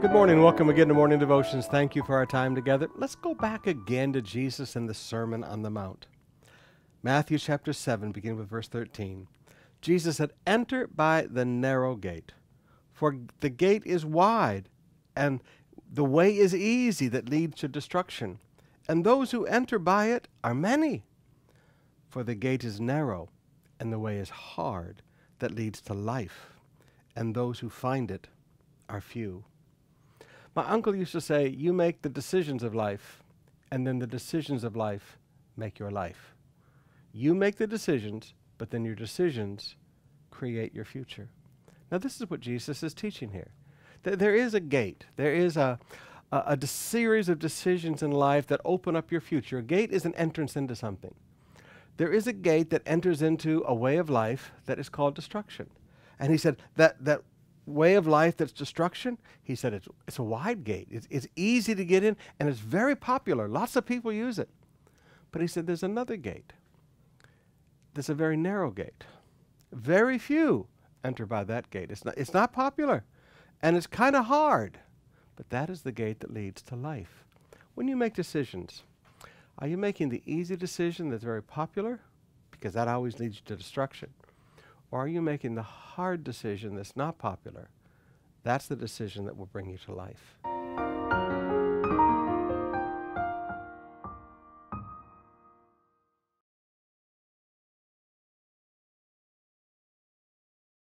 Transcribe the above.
Good morning. Welcome again to Morning Devotions. Thank you for our time together. Let's go back again to Jesus and the Sermon on the Mount. Matthew chapter 7, beginning with verse 13. Jesus said, Enter by the narrow gate, for the gate is wide, and the way is easy that leads to destruction, and those who enter by it are many. For the gate is narrow, and the way is hard that leads to life, and those who find it are few. My uncle used to say, You make the decisions of life, and then the decisions of life make your life. You make the decisions, but then your decisions create your future. Now, this is what Jesus is teaching here. Th- there is a gate, there is a, series of decisions in life that open up your future. A gate is an entrance into something. There is a gate that enters into a way of life that is called destruction. And he said that, that way of life that's destruction, he said it's, it's a wide gate. It's, it's easy to get in and it's very popular. Lots of people use it. But he said there's another gate. There's a very narrow gate. Very few enter by that gate. It's not, it's not popular and it's kind of hard. But that is the gate that leads to life. When you make decisions, are you making the easy decision that's very popular? Because that always leads you to destruction. Or are you making the hard decision that's not popular? That's the decision that will bring you to life.